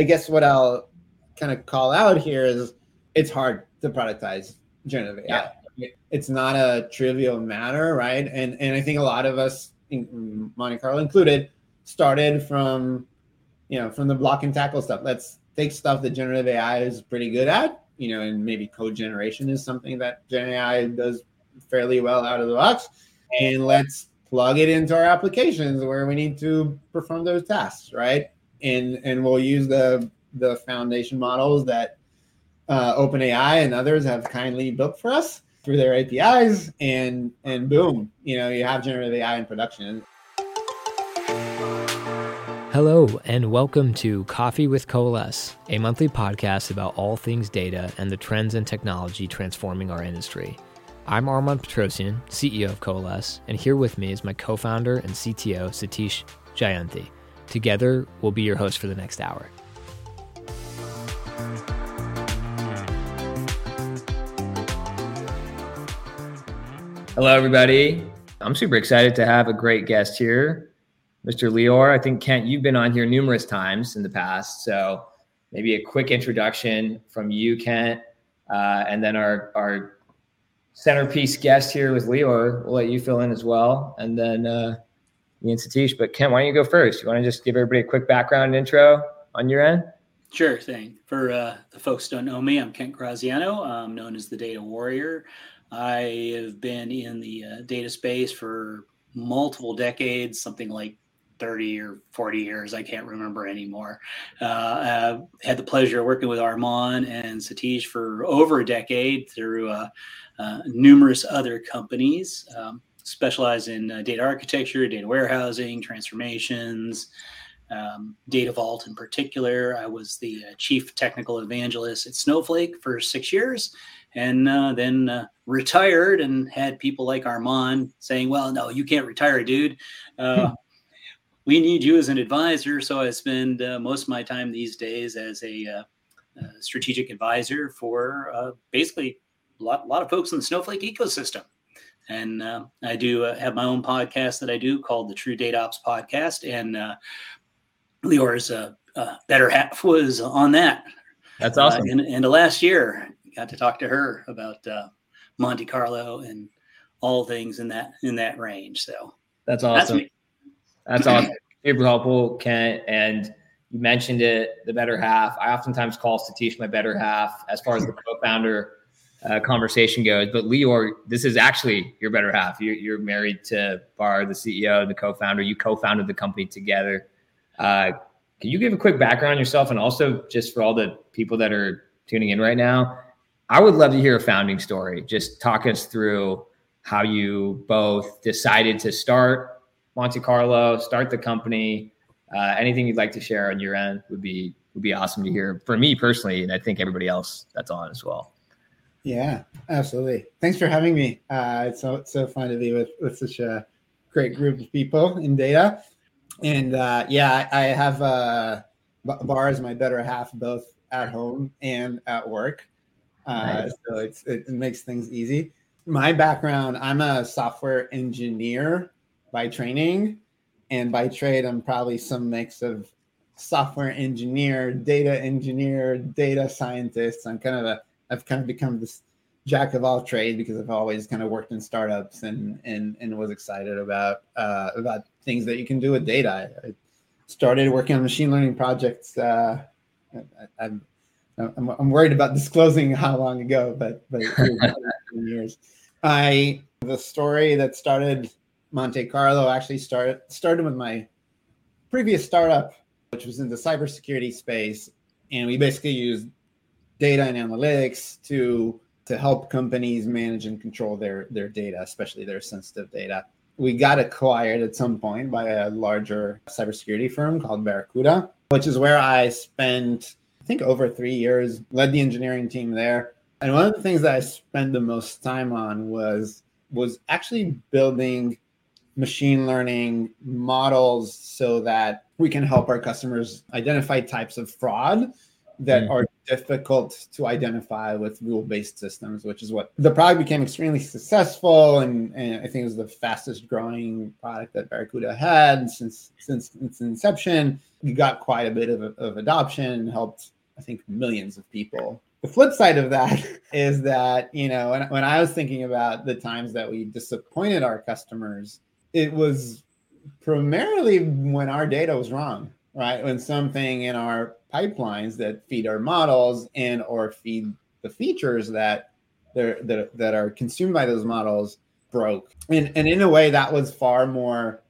I guess what I'll kind of call out here is it's hard to productize generative AI. Yeah. It's not a trivial matter, right? And and I think a lot of us, Monte Carlo included, started from you know from the block and tackle stuff. Let's take stuff that generative AI is pretty good at, you know, and maybe code generation is something that Gen AI does fairly well out of the box, and let's plug it into our applications where we need to perform those tasks, right? And and we'll use the the foundation models that uh, OpenAI and others have kindly built for us through their APIs, and and boom, you know, you have generative AI in production. Hello, and welcome to Coffee with Coalesce, a monthly podcast about all things data and the trends and technology transforming our industry. I'm Armon Petrossian, CEO of Coalesce, and here with me is my co founder and CTO, Satish Jayanthi. Together, we'll be your host for the next hour. Hello, everybody. I'm super excited to have a great guest here, Mr. Lior. I think, Kent, you've been on here numerous times in the past. So maybe a quick introduction from you, Kent, uh, and then our, our centerpiece guest here with Lior. We'll let you fill in as well. And then uh, me and Satish. But Kent, why don't you go first? You want to just give everybody a quick background intro on your end? Sure thing. For uh, the folks don't know me, I'm Kent Graziano. I'm known as the Data Warrior. I have been in the uh, data space for multiple decades, something like 30 or 40 years. I can't remember anymore. Uh, I've had the pleasure of working with Armon and Satish for over a decade through uh, uh, numerous other companies, um, specialize in uh, data architecture, data warehousing, transformations, um, Data Vault in particular. I was the uh, chief technical evangelist at Snowflake for six years and uh, then uh, retired and had people like Armon saying, "Well, no, you can't retire, dude. Uh, hmm. we need you as an advisor." So I spend uh, most of my time these days as a, uh, strategic advisor for uh, basically a lot, a lot, of folks in the Snowflake ecosystem. And uh, I do uh, have my own podcast that I do called the True Data Ops Podcast, and uh, Lior's better half was on that. That's awesome. in, in the last year, got to talk to her about uh, Monte Carlo and all things in that in that range. So that's awesome. That's, that's awesome. Super helpful, Kent. And you mentioned it, the better half. I oftentimes call Satish my better half as far as the co-founder uh, conversation goes. But Lior, this is actually your better half. You're, you're married to Bar, the CEO, the co-founder. You co-founded the company together. Uh, can you give a quick background yourself and also just for all the people that are tuning in right now? I would love to hear a founding story. Just talk us through how you both decided to start Monte Carlo, start the company. Uh, anything you'd like to share on your end would be would be awesome to hear for me personally, and I think everybody else that's on as well. Yeah, absolutely. Thanks for having me. Uh, it's so it's so fun to be with with such a great group of people in data. And uh, yeah, I, I have uh, Bar as my better half both at home and at work. Uh, so it's, it makes things easy. My background, I'm a software engineer by training, and by trade, I'm probably some mix of software engineer, data engineer, data scientist. I'm kind of a, I've kind of become this jack of all trades because I've always kind of worked in startups and and and was excited about uh, about things that you can do with data. I started working on machine learning projects. Uh, I, I'm I'm, I'm worried about disclosing how long ago, but but years. I the story that started Monte Carlo actually started started with my previous startup, which was in the cybersecurity space, and we basically used data and analytics to to help companies manage and control their their data, especially their sensitive data. We got acquired at some point by a larger cybersecurity firm called Barracuda, which is where I spent I think over three years, led the engineering team there. And one of the things that I spent the most time on was was actually building machine learning models so that we can help our customers identify types of fraud that mm. are difficult to identify with rule-based systems, which is what the product became extremely successful, and, and I think it was the fastest growing product that Barracuda had since since its inception. We got quite a bit of, of adoption and helped, I think, millions of people. The flip side of that is that you know when, when I was thinking about the times that we disappointed our customers, it was primarily when our data was wrong, right? When something in our pipelines that feed our models and or feed the features that that that are consumed by those models broke. And and in a way that was far more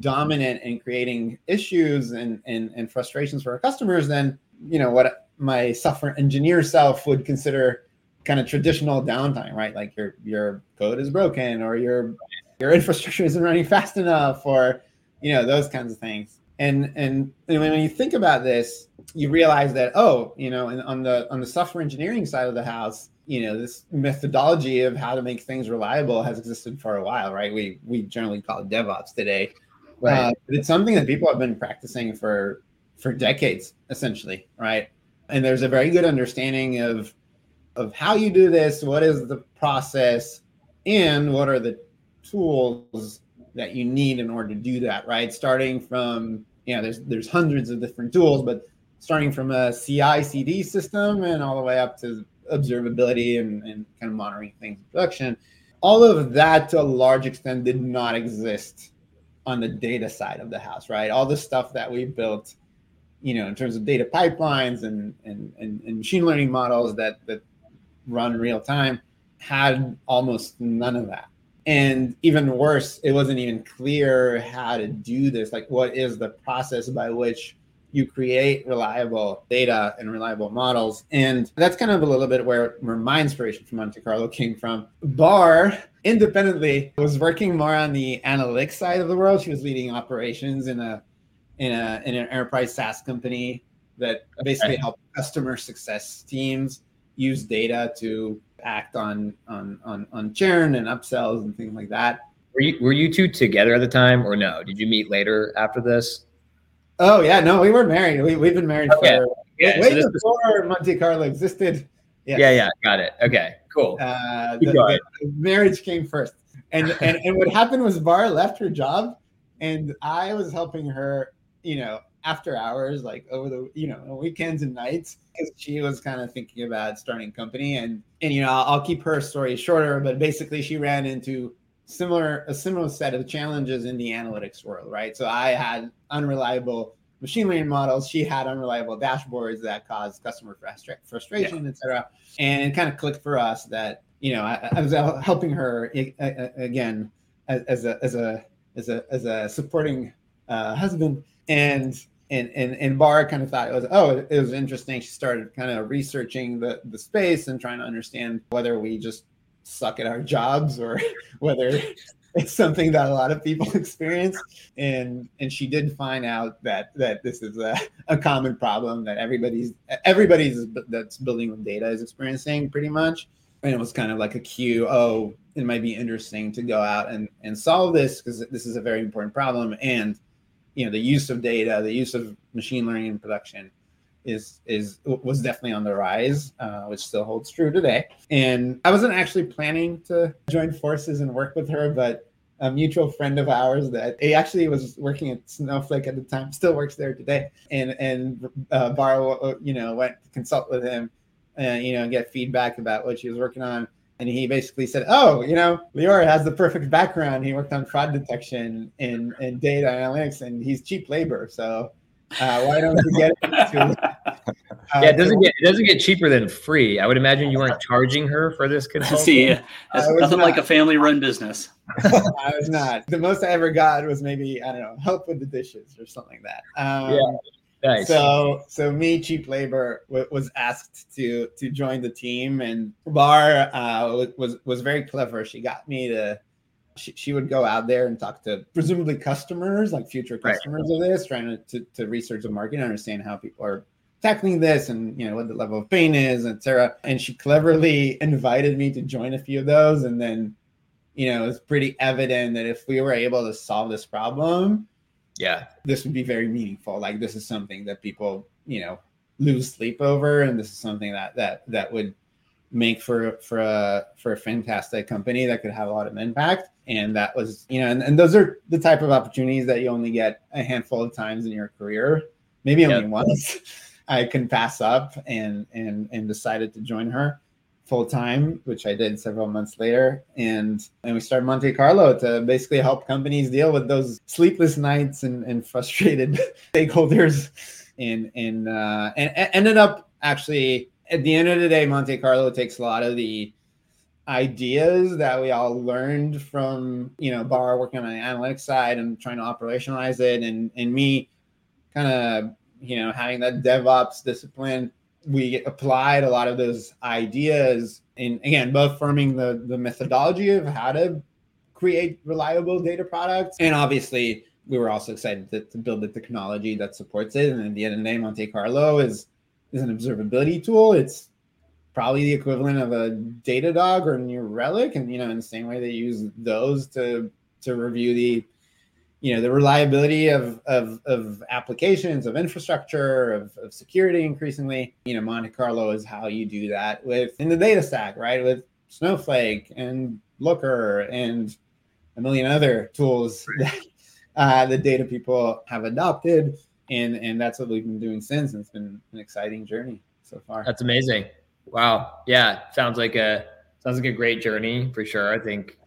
dominant in creating issues and, and, and frustrations for our customers than you know what my software engineer self would consider kind of traditional downtime, right? Like your your code is broken or your your infrastructure isn't running fast enough or you know those kinds of things and and, and when you think about this you realize that oh you know and on the on the software engineering side of the house you know this methodology of how to make things reliable has existed for a while right? We we generally call it devops today. Right. Uh, but it's something that people have been practicing for for decades essentially right? And there's a very good understanding of of how you do this what is the process and what are the tools that you need in order to do that, right? Starting from, you know, there's there's hundreds of different tools, but starting from a CI CD system and all the way up to observability and, and kind of monitoring things in production. All of that to a large extent did not exist on the data side of the house, right? All the stuff that we built, you know, in terms of data pipelines and and, and, and machine learning models that that run real time had almost none of that and even worse it wasn't even clear how to do this. Like what is the process by which you create reliable data and reliable models? And that's kind of a little bit where, where my inspiration for monte carlo came from. Bar independently was working more on the analytics side of the world. She was leading operations in a in a in an enterprise saas company that basically okay. helped customer success teams use data to act on on on on churn and upsells and things like that. Were you were you two together at the time or no? Did you meet later after this? Oh yeah, no, we were married. We we've been married okay. for yeah, way so before was... Monte Carlo existed. Yes. Yeah, yeah, got it. Okay, cool. Uh, the, the, marriage came first, and and and what happened was Bar left her job, and I was helping her, you know, after hours, like over the you know weekends and nights, because she was kind of thinking about starting a company. And and you know I'll, keep her story shorter, but basically she ran into similar a similar set of challenges in the analytics world, right? So I had unreliable machine learning models. She had unreliable dashboards that caused customer frustra- frustration, yeah. etc. And it kind of clicked for us that you know I, I was helping her again as, as, a as a as a as a supporting uh, husband and and and and Bar kind of thought it was oh it was interesting. She started kind of researching the the space and trying to understand whether we just suck at our jobs or whether it's something that a lot of people experience. And and she did find out that that this is a, a common problem that everybody's everybody's that's building with data is experiencing pretty much. And it was kind of like a cue. Oh, it might be interesting to go out and and solve this because this is a very important problem and you know the use of data, the use of machine learning in production is is was definitely on the rise, uh, which still holds true today. And I wasn't actually planning to join forces and work with her, but a mutual friend of ours that he actually was working at Snowflake at the time, still works there today, and and uh, you know, went to consult with him, and you know, get feedback about what she was working on and he basically said, "Oh, you know, Lior has the perfect background. He worked on fraud detection and, and data analytics, and he's cheap labor. So uh, why don't we get into?" Uh, yeah, it doesn't get it doesn't get cheaper than free. I would imagine you weren't charging her for this consulting. See, it's nothing not. like a family-run business. I was not. The most I ever got was maybe I don't know help with the dishes or something like that. Um, yeah. Nice. So, so me, cheap labor, w- was asked to to join the team, and Bar uh, was was very clever. She got me to. She, she would go out there and talk to presumably customers, like future customers right. of this, trying to, to, to research the market, and understand how people are tackling this, and you know what the level of pain is, etc. And she cleverly invited me to join a few of those, and then, you know, it's pretty evident that if we were able to solve this problem, yeah this would be very meaningful like this is something that people you know lose sleep over, and this is something that that that would make for for a for a fantastic company that could have a lot of impact. And that was, you know, and, and those are the type of opportunities that you only get a handful of times in your career, maybe only yep. once. I can pass up and and and decided to join her full time, which I did several months later. And and we started Monte Carlo to basically help companies deal with those sleepless nights and, and frustrated stakeholders. And and uh, and, ended up actually at the end of the day, Monte Carlo takes a lot of the ideas that we all learned from you know Bar working on the analytics side and trying to operationalize it, and and me kind of you know having that DevOps discipline we applied a lot of those ideas in again both firming the the methodology of how to create reliable data products. And obviously we were also excited to, to build the technology that supports it. And at the end of the day monte carlo is is an observability tool. It's probably the equivalent of a datadog or new relic. And you know in the same way they use those to to review the you know the reliability of of, of applications of infrastructure of, of security increasingly. You know monte carlo is how you do that with in the data stack right with snowflake and looker and a million other tools that uh, the data people have adopted. And and that's what we've been doing since and it's been an exciting journey so far. That's amazing. Wow. Yeah sounds like a sounds like a great journey for sure i think.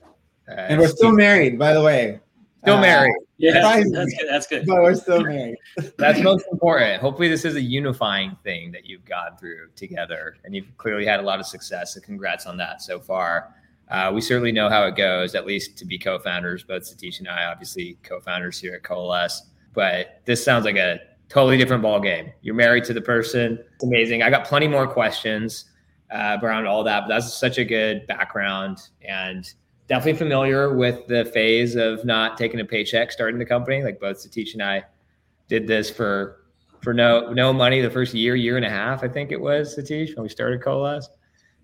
Uh, and we're still married by the way Still uh, married. Yeah, that's, that's good. That's good. But we're still married. that's most important. Hopefully, this is a unifying thing that you've gone through together, and you've clearly had a lot of success. So, congrats on that so far. Uh, we certainly know how it goes, at least to be co-founders. Both Satish and I, obviously, co-founders here at Coalesce. But this sounds like a totally different ball game. You're married to the person. It's amazing. I got plenty more questions uh, around all that, but that's such a good background and definitely familiar with the phase of not taking a paycheck starting the company. Like both Satish and I did this for for no no money the first year, year and a half, I think it was Satish when we started Coalesce.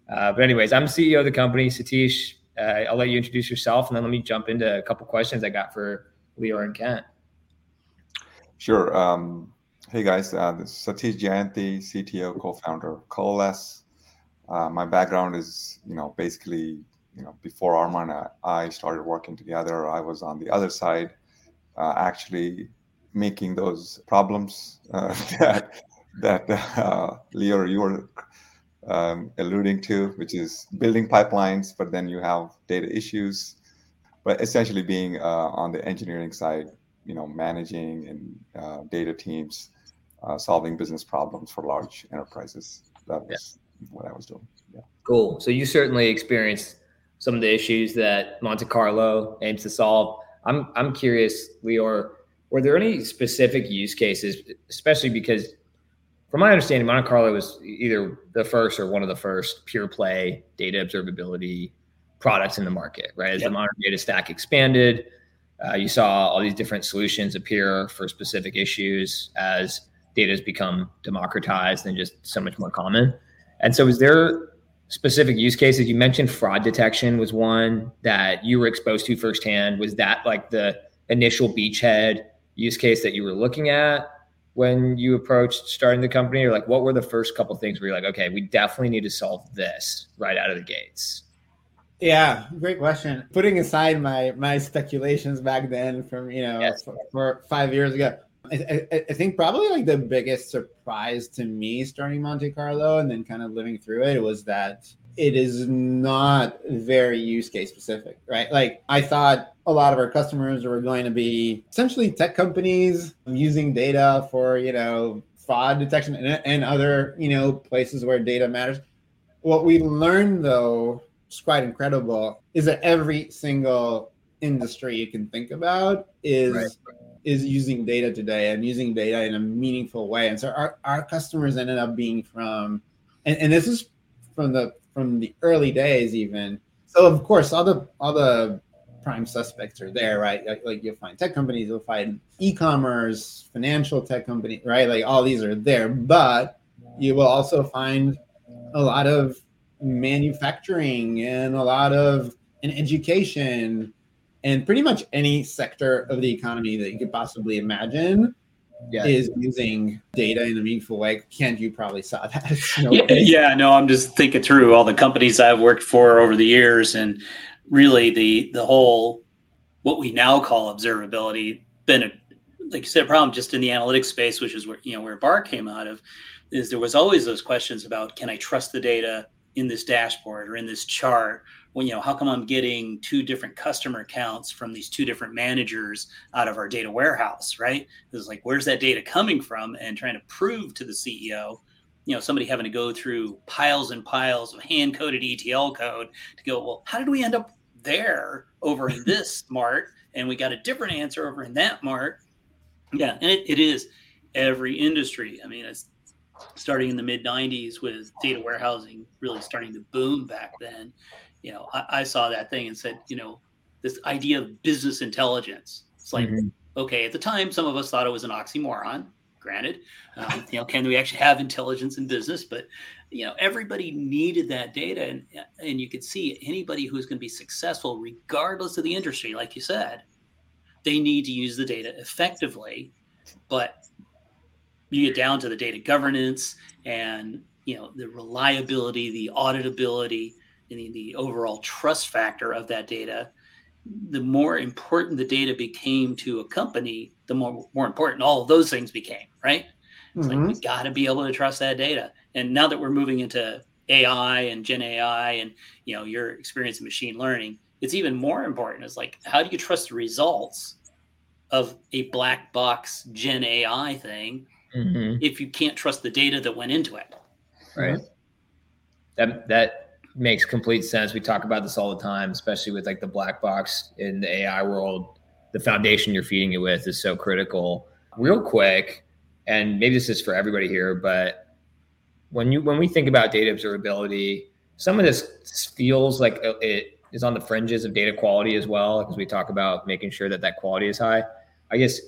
Uh, but anyways, I'm CEO of the company. Satish, uh, I'll let you introduce yourself, and then let me jump into a couple questions I got for Lior and Kent. Sure. Um, hey guys, uh, Satish Jayanthi, CTO, co-founder of Coalesce. Uh, my background is, you know, basically you know, before Armon and I started working together, I was on the other side, uh, actually making those problems uh, that that uh, Leo you were um, alluding to, which is building pipelines, but then you have data issues. But essentially, being uh, on the engineering side, you know, managing and uh, data teams, uh, solving business problems for large enterprises. That was yeah. what I was doing. Yeah. Cool. So you certainly experienced some of the issues that Monte Carlo aims to solve. I'm I'm curious, Lior, were there any specific use cases, especially because from my understanding, Monte Carlo was either the first or one of the first pure play data observability products in the market, right? As yep. the modern data stack expanded, uh, you saw all these different solutions appear for specific issues as data has become democratized and just so much more common. And so, is there specific use cases. You mentioned fraud detection was one that you were exposed to firsthand. Was that like the initial beachhead use case that you were looking at when you approached starting the company? Or like what were the first couple things where you're like okay we definitely need to solve this right out of the gates yeah great question. Putting aside my my speculations back then from you know yes. for, for five years ago I, I, think probably like the biggest surprise to me starting Monte Carlo and then kind of living through it was that it is not very use case specific, right? Like I thought a lot of our customers were going to be essentially tech companies using data for, you know, fraud detection and, and other, you know, places where data matters. What we learned though, is quite incredible, is that every single industry you can think about is right is using data today and using data in a meaningful way. And so our, our customers ended up being from, and, and this is from the from the early days even. So of course all the all the prime suspects are there, right? Like, like you'll find tech companies, you'll find e-commerce, financial tech company, right? Like all these are there, but you will also find a lot of manufacturing and a lot of an education and pretty much any sector of the economy that you could possibly imagine yeah. is using data in a meaningful way. Kent, you probably saw that. no yeah, yeah, no, I'm just thinking through all the companies I've worked for over the years, and really the the whole what we now call observability been a like you said, a problem just in the analytics space, which is where you know where Bar came out of, is there was always those questions about can I trust the data in this dashboard or in this chart when you know how come i'm getting two different customer accounts from these two different managers out of our data warehouse right? It's like where's that data coming from? And trying to prove to the ceo you know somebody having to go through piles and piles of hand coded etl code to go well how did we end up there over in this mart? And we got a different answer over in that mart. Yeah and it, it is every industry. I mean it's starting in the mid 90s with data warehousing really starting to boom back then you know, I, I, saw that thing and said, you know, this idea of business intelligence. It's like, mm-hmm. okay, at the time, some of us thought it was an oxymoron. Granted, um, you know, can we actually have intelligence in business? But you know, everybody needed that data, and and you could see anybody who's going to be successful, regardless of the industry, like you said, they need to use the data effectively. But you get down to the data governance and you know the reliability, the auditability the, the overall trust factor of that data, the more important the data became to a company, the more more important all of those things became, right? It's mm-hmm. like we got to be able to trust that data. And now that we're moving into AI and Gen AI, and you know your experience in machine learning, it's even more important. It's like how do you trust the results of a black box Gen AI thing mm-hmm. if you can't trust the data that went into it? Right. That that makes complete sense. We talk about this all the time, especially with like the black box in the AI world. The foundation you're feeding it with is so critical. Real quick, and maybe this is for everybody here, but when you when we think about data observability, some of this feels like it is on the fringes of data quality as well, because we talk about making sure that that quality is high. I guess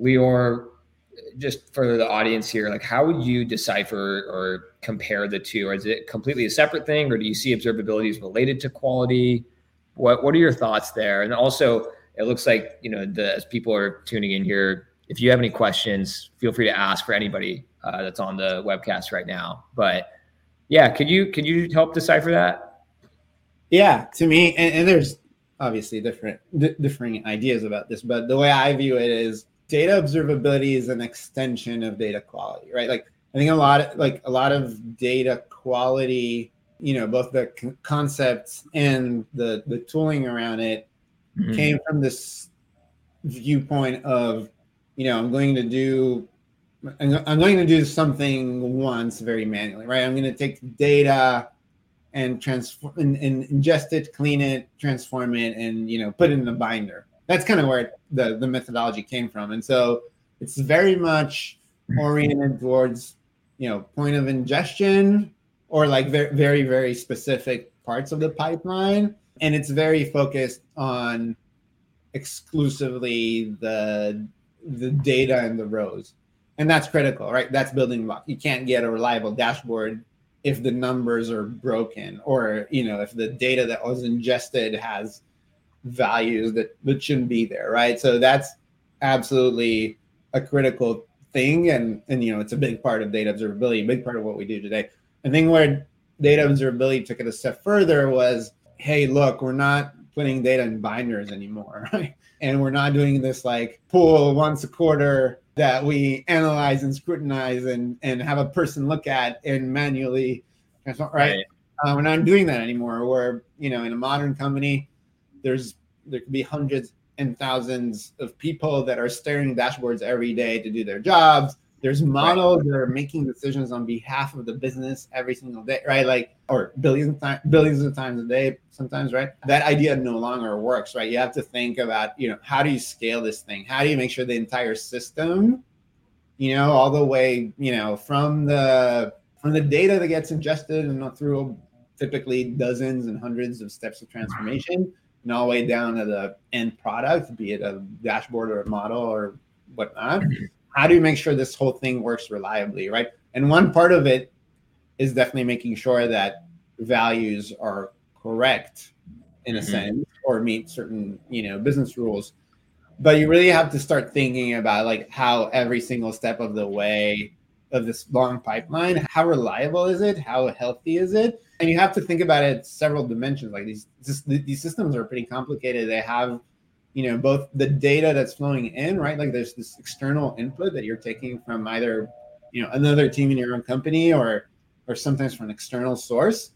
Lior, just for the audience here, like how would you decipher or compare the two? Or is it completely a separate thing, or do you see observability as related to quality? What What are your thoughts there? And also, it looks like you know, the, as people are tuning in here, if you have any questions, feel free to ask for anybody uh, that's on the webcast right now. But yeah, could you could you help decipher that? Yeah, to me, and, and there's obviously different d- differing ideas about this, but the way I view it is data observability is an extension of data quality, right? Like I think a lot of like a lot of data quality, you know, both the con- concepts and the the tooling around it mm-hmm. came from this viewpoint of, you know, I'm going to do I'm going to do something once very manually, right? I'm going to take data and transform and, and, ingest it, clean it, transform it, and you know, put it in a binder that's kind of where the the methodology came from. And so it's very much oriented towards you know point of ingestion or like very very very specific parts of the pipeline. And it's very focused on exclusively the the data and the rows. And that's critical right? That's building block. You can't get a reliable dashboard if the numbers are broken or you know if the data that was ingested has values that that shouldn't be there, right? So that's absolutely a critical thing, and and you know it's a big part of data observability, a big part of what we do today. I think where data observability took it a step further was, hey, look, we're not putting data in binders anymore, right? And we're not doing this like pool once a quarter that we analyze and scrutinize and and have a person look at and manually right? right. Uh, we're not doing that anymore. We're you know in a modern company, there's there could be hundreds and thousands of people that are staring dashboards every day to do their jobs. There's models right. that are making decisions on behalf of the business every single day, right? Like, or billions of times, billions of times a day, sometimes, right? That idea no longer works, right? You have to think about, you know, how do you scale this thing? How do you make sure the entire system, you know, all the way, you know, from the from the data that gets ingested and through typically dozens and hundreds of steps of transformation and all the way down to the end product, be it a dashboard or a model or whatnot. How do you make sure this whole thing works reliably, right? And one part of it is definitely making sure that values are correct in a mm-hmm. sense or meet certain, you know, business rules. but you really have to start thinking about like how every single step of the way of this long pipeline how reliable is it how healthy is it and you have to think about it several dimensions. Like these these systems are pretty complicated. They have you know both the data that's flowing in right? Like there's this external input that you're taking from either you know another team in your own company or or sometimes from an external source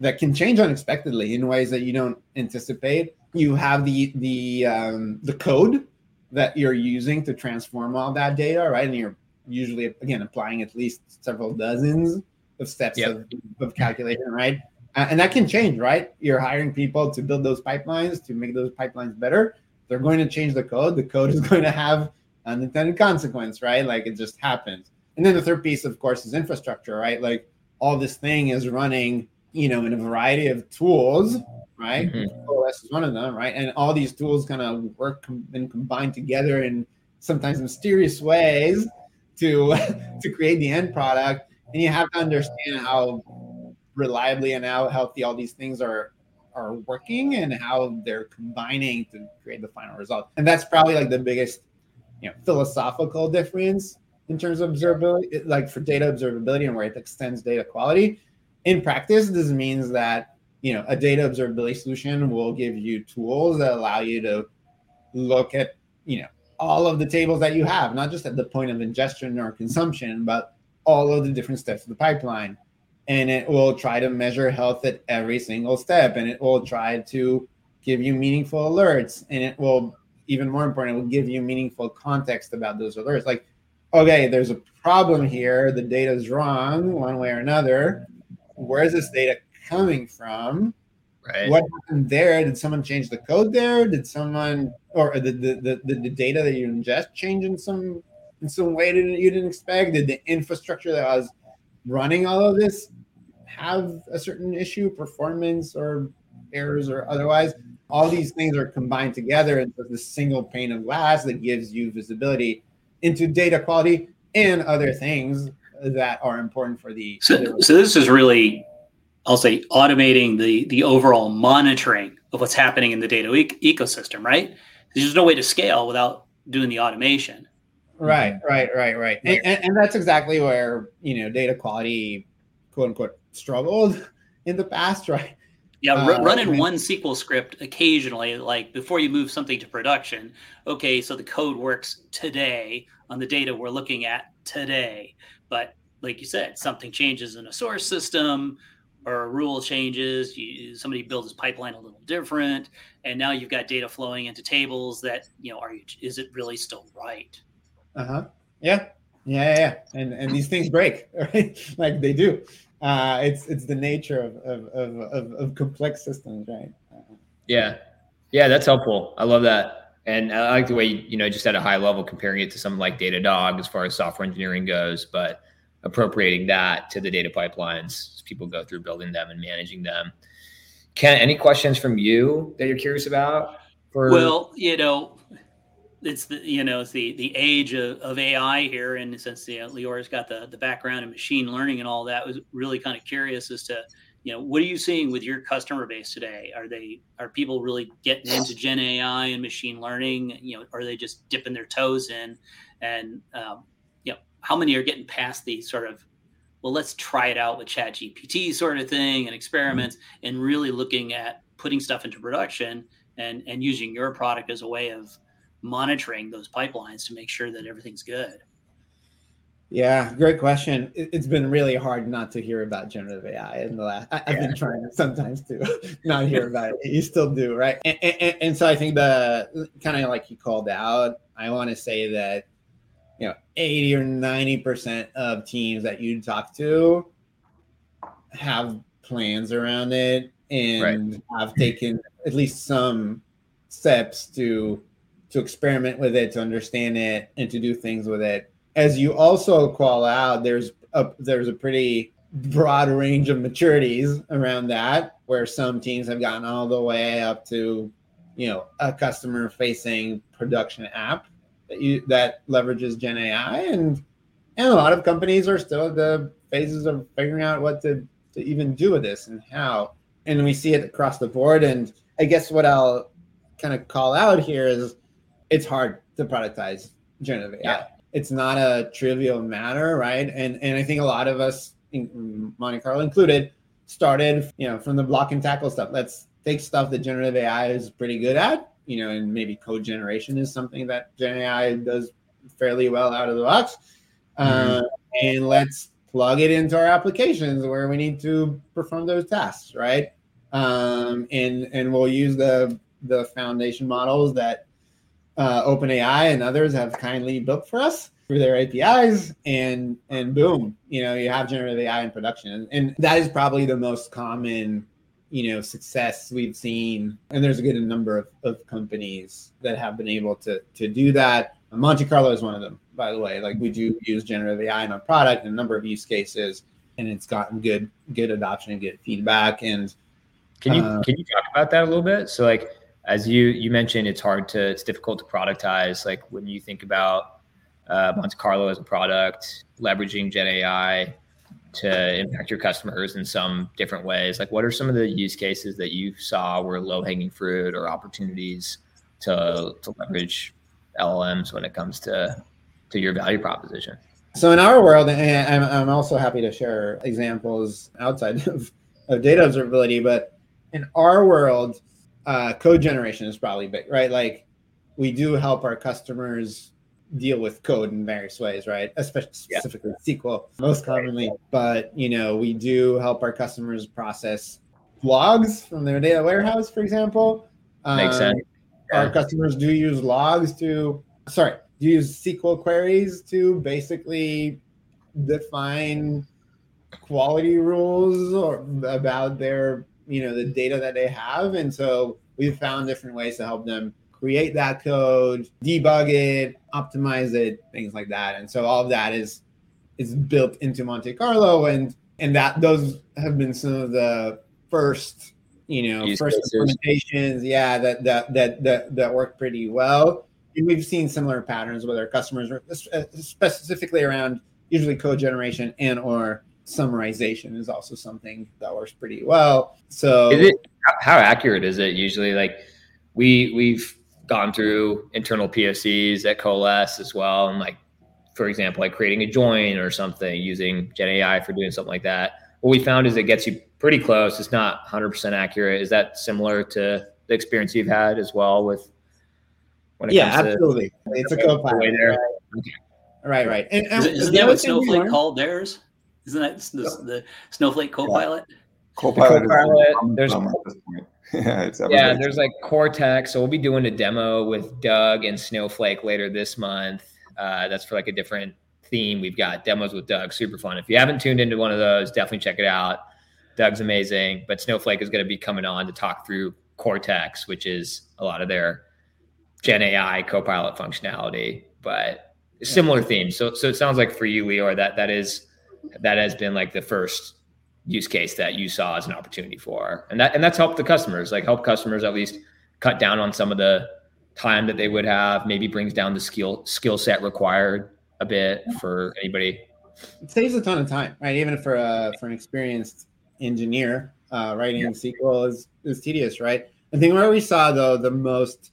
that can change unexpectedly in ways that you don't anticipate. You have the the um, the code that you're using to transform all that data right? And you're usually again applying at least several dozens of steps yep. of, of calculation right uh, and that can change right you're hiring people to build those pipelines to make those pipelines better they're going to change the code the code is going to have unintended consequence right like it just happens and then the third piece of course is infrastructure right like all this thing is running you know in a variety of tools right? Mm-hmm. OS is one of them, right? And all these tools kind of work com- and combine together in sometimes mysterious ways to to create the end product. And you have to understand how reliably and how healthy all these things are are working and how they're combining to create the final result. And that's probably like the biggest, you know, philosophical difference in terms of observability, like for data observability and where it extends data quality. In practice, this means that you know a data observability solution will give you tools that allow you to look at you know all of the tables that you have not just at the point of ingestion or consumption but all of the different steps of the pipeline and it will try to measure health at every single step and it will try to give you meaningful alerts and it will even more important it will give you meaningful context about those alerts like okay there's a problem here the data is wrong one way or another where is this data coming from. Right. What happened there? Did someone change the code there? Did someone or the the, the, the data that you ingest change in some in some way that you didn't expect? Did the infrastructure that was running all of this have a certain issue, performance or errors or otherwise? All these things are combined together into this single pane of glass that gives you visibility into data quality and other things that are important for the. So, so this is really I'll say automating the the overall monitoring of what's happening in the data e- ecosystem, right? There's no way to scale without doing the automation. Right, right, right, right. And, and, and that's exactly where you know data quality, quote unquote, struggled in the past, right? Yeah, uh, running I mean, one SQL script occasionally, like before you move something to production. Okay, so the code works today on the data we're looking at today. But like you said, something changes in a source system, or a rule changes, you, somebody builds his pipeline a little different, and now you've got data flowing into tables that you know are you, is it really still right? Uh huh. Yeah. Yeah, yeah, and and these things break, right? like they do. Uh, it's it's the nature of of, of, of, of complex systems, right? Uh, yeah, yeah, that's helpful. I love that, and I like the way you know just at a high level comparing it to something like Datadog as far as software engineering goes, but appropriating that to the data pipelines as people go through building them and managing them. Ken, any questions from you that you're curious about? For- well, you know, it's the you know it's the the age of, of AI here, and since you know, Lior's got the the background in machine learning and all that, was really kind of curious as to you know what are you seeing with your customer base today? Are they are people really getting into Gen AI and machine learning? You know, are they just dipping their toes in? And um, you know, how many are getting past the sort of well let's try it out with chat gpt sort of thing and experiments mm-hmm. and really looking at putting stuff into production and and using your product as a way of monitoring those pipelines to make sure that everything's good yeah great question it's been really hard not to hear about generative ai in the last I, have yeah. been trying sometimes to not hear about it you still do right and, and, and so i think the kind of like you called out i want to say that you know 80 or 90 percent of teams that you talk to have plans around it and right. have taken at least some steps to to experiment with it to understand it and to do things with it as you also call out there's a there's a pretty broad range of maturities around that where some teams have gotten all the way up to you know a customer facing production app that you that leverages Gen AI, and and a lot of companies are still at the phases of figuring out what to to even do with this and how. And we see it across the board. And I guess what I'll kind of call out here is it's hard to productize generative AI. Yeah. It's not a trivial matter, right? And and I think a lot of us, Monte Carlo included, started you know from the block and tackle stuff. Let's take stuff that generative AI is pretty good at, you know, and maybe code generation is something that Gen AI does fairly well out of the box, mm-hmm. uh, and let's plug it into our applications where we need to perform those tasks, right? Um, and and we'll use the the foundation models that uh, OpenAI and others have kindly built for us through their APIs, and and boom, you know, you have generative AI in production, and, and that is probably the most common, you know, success we've seen. And there's a good number of, of companies that have been able to to do that. Monte Carlo is one of them, by the way. Like we do use generative AI in our product in a number of use cases, and it's gotten good good adoption and good feedback. And can you uh, can you talk about that a little bit? So like as you you mentioned, it's hard to it's difficult to productize. Like when you think about uh, Monte Carlo as a product, leveraging Gen AI to impact your customers in some different ways. Like what are some of the use cases that you saw were low hanging fruit or opportunities to to leverage LLMs when it comes to to your value proposition? So in our world, and I'm, I'm also happy to share examples outside of, of data observability, but in our world, uh, code generation is probably big, right? Like we do help our customers deal with code in various ways, right? Especially yeah. specifically SQL most commonly. But you know, we do help our customers process logs from their data warehouse, for example. Makes um, sense. Yeah. Our customers do use logs to sorry, use SQL queries to basically define quality rules or about their you know the data that they have. And so we've found different ways to help them create that code debug it optimize it things like that. And so all of that is is built into monte carlo. And and that those have been some of the first you know Use first cases. implementations yeah that that that that, that work pretty well. And we've seen similar patterns with our customers uh, specifically around usually code generation and or summarization is also something that works pretty well. So, is it how accurate is it usually? Like we we've gone through internal POCs at Coalesce as well, and like for example, like creating a join or something using Gen AI for doing something like that. What we found is it gets you pretty close. It's not 100% accurate. Is that similar to the experience you've had as well with? When it yeah, comes absolutely. To, it's a co-pilot. There. Right, right. right. And, and is, is that what Snowflake called theirs? Isn't that the, the Snowflake Copilot? Yeah. Copilot. Copilot there's yeah, yeah, there's like Cortex. So we'll be doing a demo with Doug and Snowflake later this month. Uh, that's for like a different theme. We've got demos with Doug, super fun. If you haven't tuned into one of those, definitely check it out. Doug's amazing, but Snowflake is going to be coming on to talk through Cortex, which is a lot of their Gen AI Copilot functionality, but similar themes. So, so it sounds like for you, Leo, that that is that has been like the first use case that you saw as an opportunity for. And that and that's helped the customers like help customers at least cut down on some of the time that they would have maybe brings down the skill skill set required a bit for anybody. It saves a ton of time right? Even for a for an experienced engineer uh, writing yeah. sql is is tedious right? I think where we saw though the most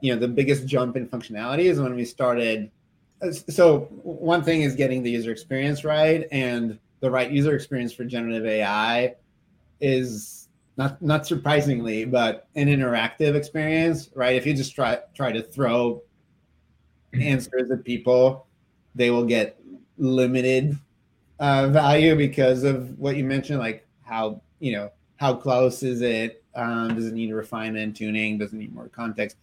you know the biggest jump in functionality is when we started so one thing is getting the user experience right and the right user experience for generative ai is not not surprisingly but an interactive experience right? If you just try try to throw answers at people they will get limited uh, value because of what you mentioned like how you know how close is it? Um, does it need refinement tuning? Does it need more context?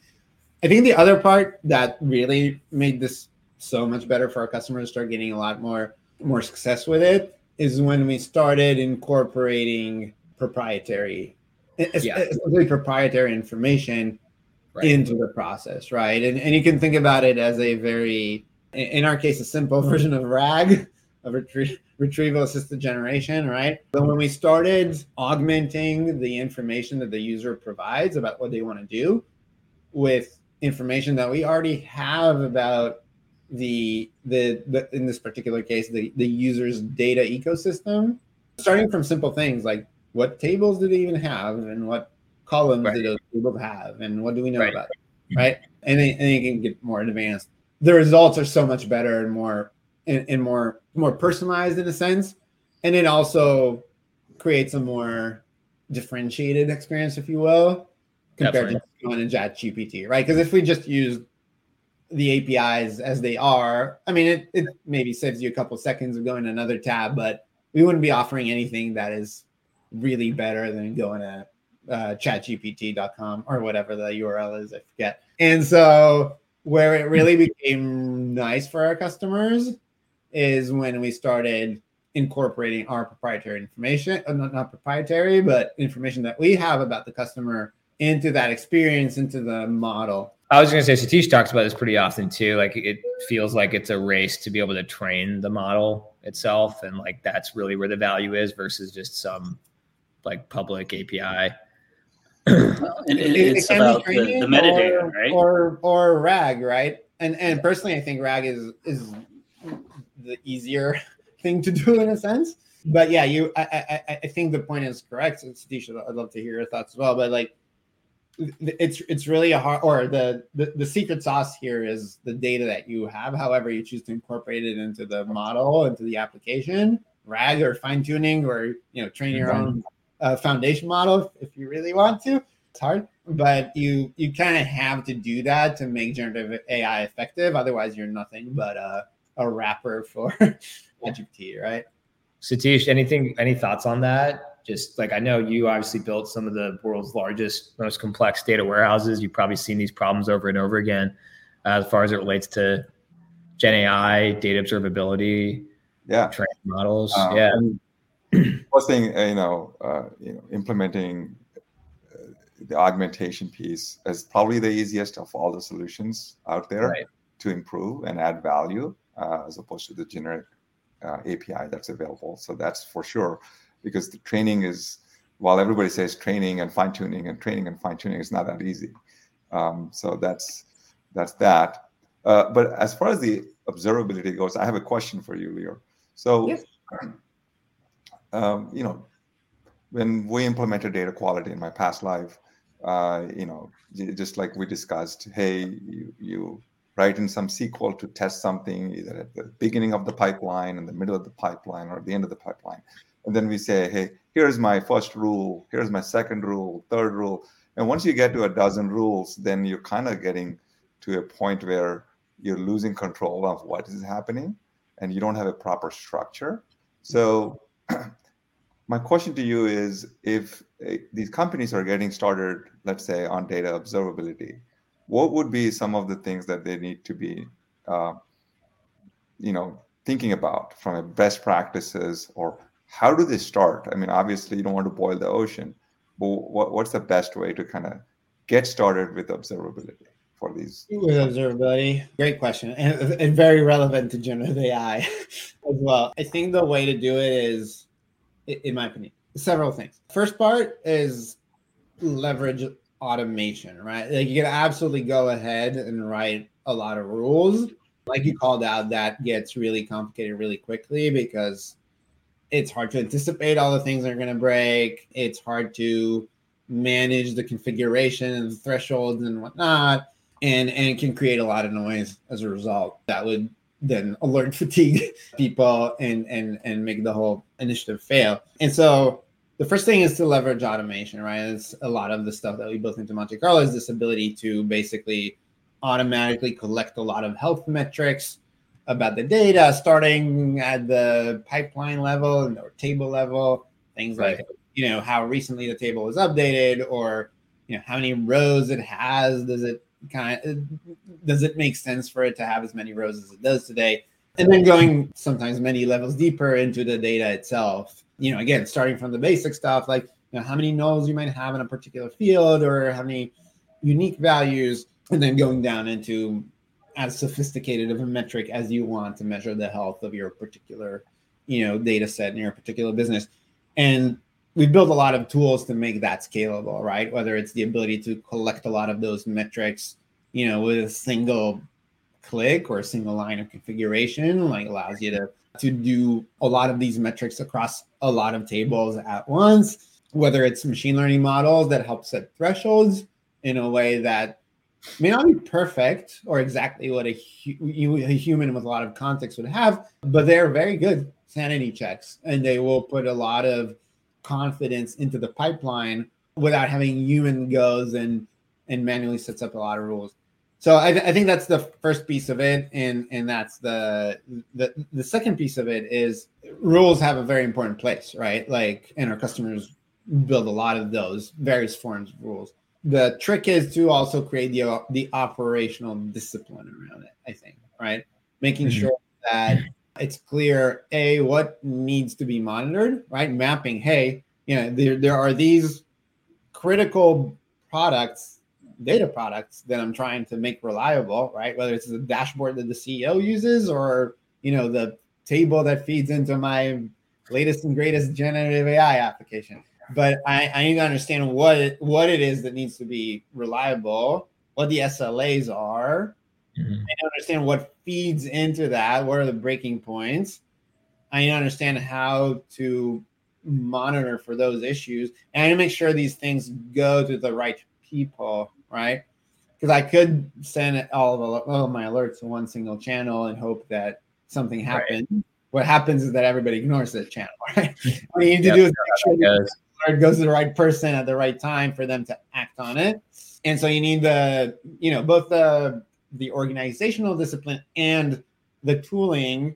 I think the other part that really made this so much better for our customers to start getting a lot more more success with it is when we started incorporating proprietary yeah. proprietary information right. into the process right and, and you can think about it as a very in our case a simple version of rag of retrie- retrieval assisted generation right but when we started augmenting the information that the user provides about what they want to do with information that we already have about the, the, the in this particular case the the user's data ecosystem starting from simple things like what tables do they even have and what columns right. do those tables have and what do we know right. about mm-hmm. right? And then, and then you can get more advanced. The results are so much better and more and, and more more personalized in a sense, and it also creates a more differentiated experience, if you will, compared to going in Chat GPT, right? Because if we just use the APIs as they are, I mean, it, it maybe saves you a couple seconds of going to another tab, but we wouldn't be offering anything that is really better than going to uh, chatgpt.com or whatever the URL is, I forget. And so, where it really became nice for our customers is when we started incorporating our proprietary information, uh, not, not proprietary, but information that we have about the customer into that experience, into the model. I was going to say, Satish talks about this pretty often too. Like it feels like it's a race to be able to train the model itself. And like that's really where the value is versus just some like public API. Well, and it, it's it about the, the, metadata, or, right? Or or RAG, right? And and personally, I think RAG is is the easier thing to do in a sense. But yeah, you, I, I, I think the point is correct. Satish, I'd love to hear your thoughts as well. But like, it's it's really a hard or the, the the secret sauce here is the data that you have however you choose to incorporate it into the model into the application rag or fine tuning or you know train your own uh, foundation model if you really want to. It's hard but you you kind of have to do that to make generative ai effective otherwise you're nothing but a, a wrapper for GPT, right? Satish anything any thoughts on that just like I know you obviously built some of the world's largest, most complex data warehouses. You've probably seen these problems over and over again uh, as far as it relates to Gen AI, data observability, yeah, training models. Um, yeah. First thing, uh, you know, uh, you know, implementing uh, the augmentation piece is probably the easiest of all the solutions out there right. to improve and add value, uh, as opposed to the generic uh, API that's available. So that's for sure because the training is while everybody says training and fine tuning and training and fine tuning is not that easy. Um, so that's that's that. Uh, but as far as the observability goes, I have a question for you, Lior. So, yes. um, you know, when we implemented data quality in my past life, uh, you know, just like we discussed, hey, you, you write in some SQL to test something either at the beginning of the pipeline, in the middle of the pipeline, or at the end of the pipeline and then we say hey here's my first rule here's my second rule third rule. And once you get to a dozen rules then you're kind of getting to a point where you're losing control of what is happening and you don't have a proper structure. So my question to you is if uh, these companies are getting started let's say on data observability what would be some of the things that they need to be uh, you know thinking about from a best practices or how do they start? I mean, obviously, you don't want to boil the ocean, but what, what's the best way to kind of get started with observability for these? With observability, great question, and, and very relevant to generative AI as well. I think the way to do it is, in my opinion, several things. First part is leverage automation, right? Like you can absolutely go ahead and write a lot of rules. Like you called out, that gets really complicated really quickly because it's hard to anticipate all the things that are going to break. It's hard to manage the configuration and the thresholds and whatnot, and and can create a lot of noise as a result. That would then alert fatigue people and and and make the whole initiative fail. And so the first thing is to leverage automation, right? It's a lot of the stuff that we built into Monte Carlo is this ability to basically automatically collect a lot of health metrics about the data, starting at the pipeline level and or table level, things right. like you know how recently the table was updated, or you know how many rows it has. Does it kind of does it make sense for it to have as many rows as it does today? And then going sometimes many levels deeper into the data itself. You know, again, starting from the basic stuff like you know how many nulls you might have in a particular field, or how many unique values, and then going down into as sophisticated of a metric as you want to measure the health of your particular you know data set in your particular business. And we've built a lot of tools to make that scalable right? Whether it's the ability to collect a lot of those metrics you know with a single click or a single line of configuration like allows you to to do a lot of these metrics across a lot of tables at once. Whether it's machine learning models that help set thresholds in a way that may not be perfect or exactly what a, hu- a human with a lot of context would have, but they're very good sanity checks and they will put a lot of confidence into the pipeline without having human goes and and manually sets up a lot of rules. So I, I think that's the first piece of it, and and that's the the the second piece of it is rules have a very important place, right? Like, and our customers build a lot of those various forms of rules. The trick is to also create the the operational discipline around it. I think, right? Making mm-hmm. sure that it's clear a what needs to be monitored, right? Mapping, hey, you know, there there are these critical products data products that I'm trying to make reliable, right? Whether it's the dashboard that the CEO uses or you know the table that feeds into my latest and greatest generative AI application. But I, I need to understand what it, what it is that needs to be reliable, what the SLAs are, mm-hmm. and understand what feeds into that. What are the breaking points? I need to understand how to monitor for those issues and I need to make sure these things go to the right people right? Because I could send all of, all of my alerts to one single channel and hope that something happened. Right. What happens is that everybody ignores that channel, right? what you need to yep, do is make sure alert goes to the right person at the right time for them to act on it. And so you need the, you know, both the the organizational discipline and the tooling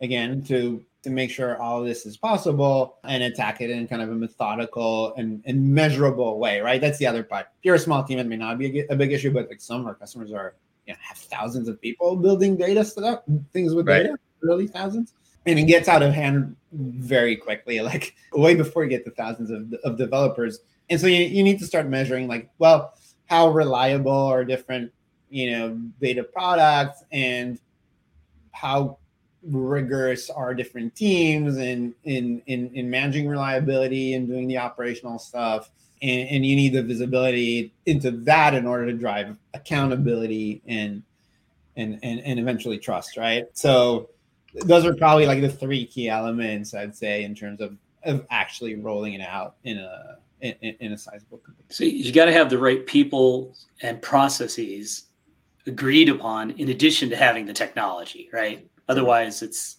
again to to make sure all this is possible and attack it in kind of a methodical and, and measurable way, right? That's the other part. If you're a small team, it may not be a, a big issue, but like some of our customers are, you know, have thousands of people building data stuff, things with right. data, really thousands. And it gets out of hand very quickly, like way before you get to thousands of, of developers. And so you, you need to start measuring like, well, how reliable are different, you know, beta products and how rigorous are different teams and in, in in managing reliability and doing the operational stuff and, and, you need the visibility into that in order to drive accountability and and and, and eventually trust right so those are probably like the three key elements i'd say in terms of of actually rolling it out in a in, in a sizable company so you got to have the right people and processes agreed upon in addition to having the technology right Otherwise, it's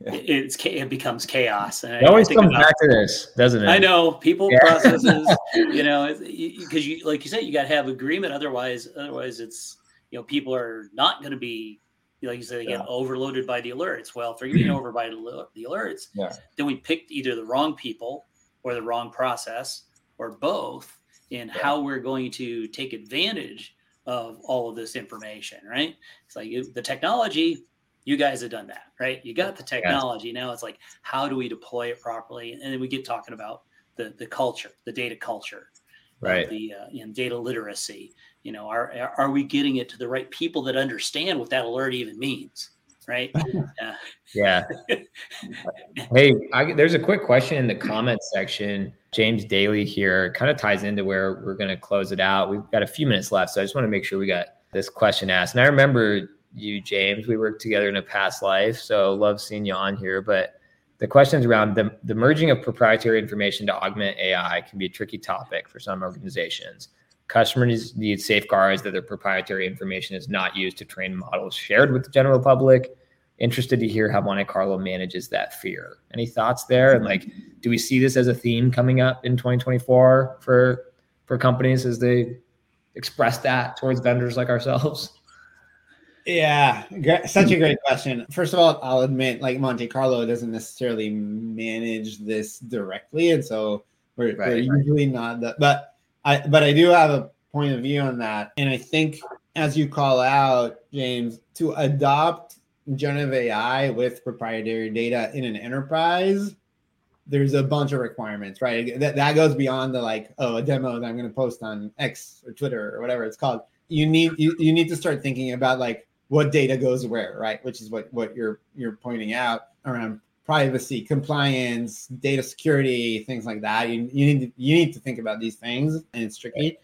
yeah. it's it becomes chaos. And it always comes about, back to this, doesn't it? I know people yeah. processes, you know, because you like you said, you got to have agreement. Otherwise, otherwise, it's you know, people are not going to be like you said, they get yeah. overloaded by the alerts. Well, if they're getting mm-hmm. over by the alerts, yeah. then we picked either the wrong people or the wrong process or both in yeah. how we're going to take advantage of all of this information, right? It's like the technology you guys have done that, right? You got the technology. Now it's like, how do we deploy it properly? And then we get talking about the the culture, the data culture, right? The uh, you know, data literacy. You know, are are we getting it to the right people that understand what that alert even means? Right? Uh, yeah. hey, I, there's a quick question in the comments section. James Daly here kind of ties into where we're going to close it out. We've got a few minutes left, so I just want to make sure we got this question asked. And I remember you, James. We worked together in a past life, so love seeing you on here. But the questions around the, the merging of proprietary information to augment AI can be a tricky topic for some organizations. Customers need safeguards that their proprietary information is not used to train models shared with the general public. Interested to hear how Monte Carlo manages that fear. Any thoughts there? And like, do we see this as a theme coming up in 2024 for for companies as they express that towards vendors like ourselves? Yeah, such a great question. First of all, I'll admit, like Monte Carlo doesn't necessarily manage this directly, and so we're, right, we're right. usually not that. But I, but I do have a point of view on that, and I think as you call out, James, to adopt generative AI with proprietary data in an enterprise, there's a bunch of requirements, right? That that goes beyond the like, oh, a demo that I'm going to post on X or Twitter or whatever it's called. You need you, you need to start thinking about like what data goes where, right? Which is what what you're you're pointing out around privacy, compliance, data security, things like that. You, you need to, you need to think about these things, and it's tricky.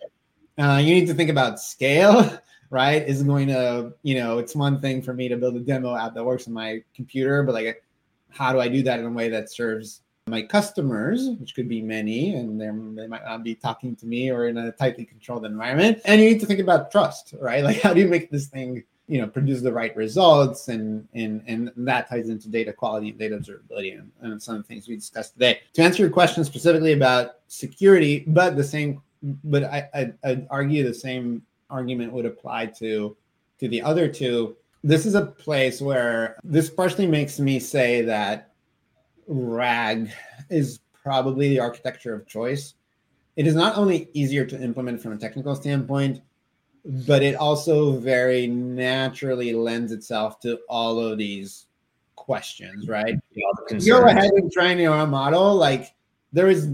Uh, you need to think about scale, right? Is going to you know it's one thing for me to build a demo app that works on my computer, but like how do I do that in a way that serves my customers, which could be many, and they might not be talking to me or in a tightly controlled environment. And you need to think about trust, right? Like, how do you make this thing, you know, produce the right results? And and and that ties into data quality and data observability and, and some of the things we discussed today. To answer your question specifically about security, but the same, but I, I I'd argue the same argument would apply to to the other two. This is a place where this partially makes me say that RAG is probably the architecture of choice. It is not only easier to implement from a technical standpoint, but it also very naturally lends itself to all of these questions, right? Go ahead and train your model. Like there is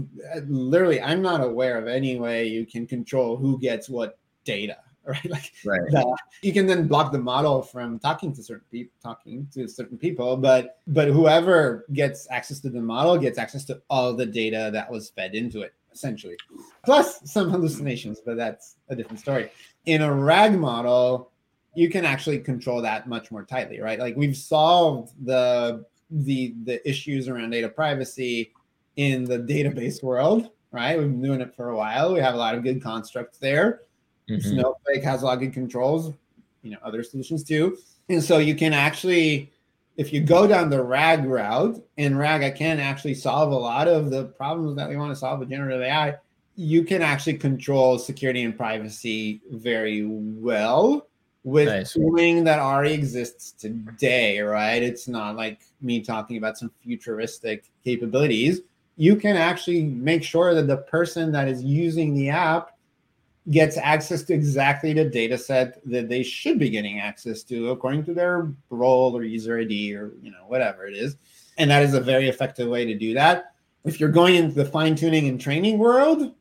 literally, I'm not aware of any way you can control who gets what data right? Like right. The, you can then block the model from talking to certain people, talking to certain people, but but whoever gets access to the model gets access to all the data that was fed into it, essentially, plus some hallucinations, but that's a different story. In a RAG model, you can actually control that much more tightly, right? Like we've solved the the the issues around data privacy in the database world, right? We've been doing it for a while. We have a lot of good constructs there Mm-hmm. Snowflake has a lot of good controls, you know, other solutions too. And so you can actually, if you go down the RAG route, and RAG I can actually solve a lot of the problems that we want to solve with generative AI, you can actually control security and privacy very well with nice. tooling that already exists today, right? It's not like me talking about some futuristic capabilities. You can actually make sure that the person that is using the app gets access to exactly the data set that they should be getting access to according to their role or user ID or you know whatever it is. And that is a very effective way to do that. If you're going into the fine tuning and training world,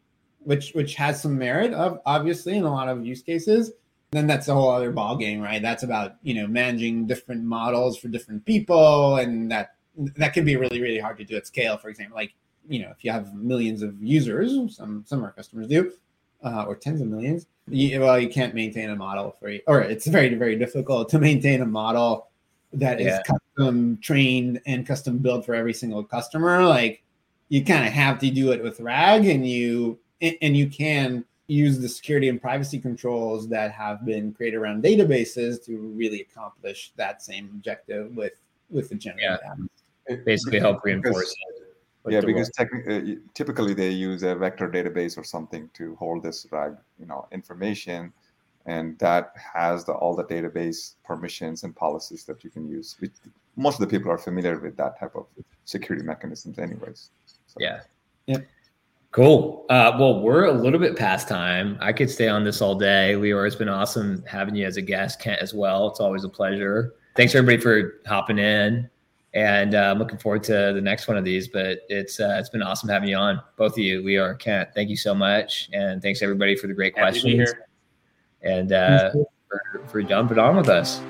which which has some merit of obviously in a lot of use cases, then that's a whole other ball game, right? That's about you know managing different models for different people, and that that can be really really hard to do at scale. For example, like you know if you have millions of users, some some of our customers do, uh, or tens of millions, you, well, you can't maintain a model for you, or it's very, very difficult to maintain a model that yeah. is custom trained and custom built for every single customer. Like you kind of have to do it with RAG, and you and you can use the security and privacy controls that have been created around databases to really accomplish that same objective with with the general yeah. Basically, help reinforce it yeah, because uh, typically they use a vector database or something to hold this RAG, you know, information, and that has the, all the database permissions and policies that you can use. Which most of the people are familiar with that type of security mechanisms, anyways. So. Yeah. Yeah. Cool. Uh, well, we're a little bit past time. I could stay on this all day. Lior, it's been awesome having you as a guest, Kent as well. It's always a pleasure. Thanks everybody for hopping in and uh, I'm looking forward to the next one of these. But it's uh, it's been awesome having you on, both of you. We are Kent. Thank you so much, and thanks everybody for the great Happy questions and uh, for, for jumping on with us.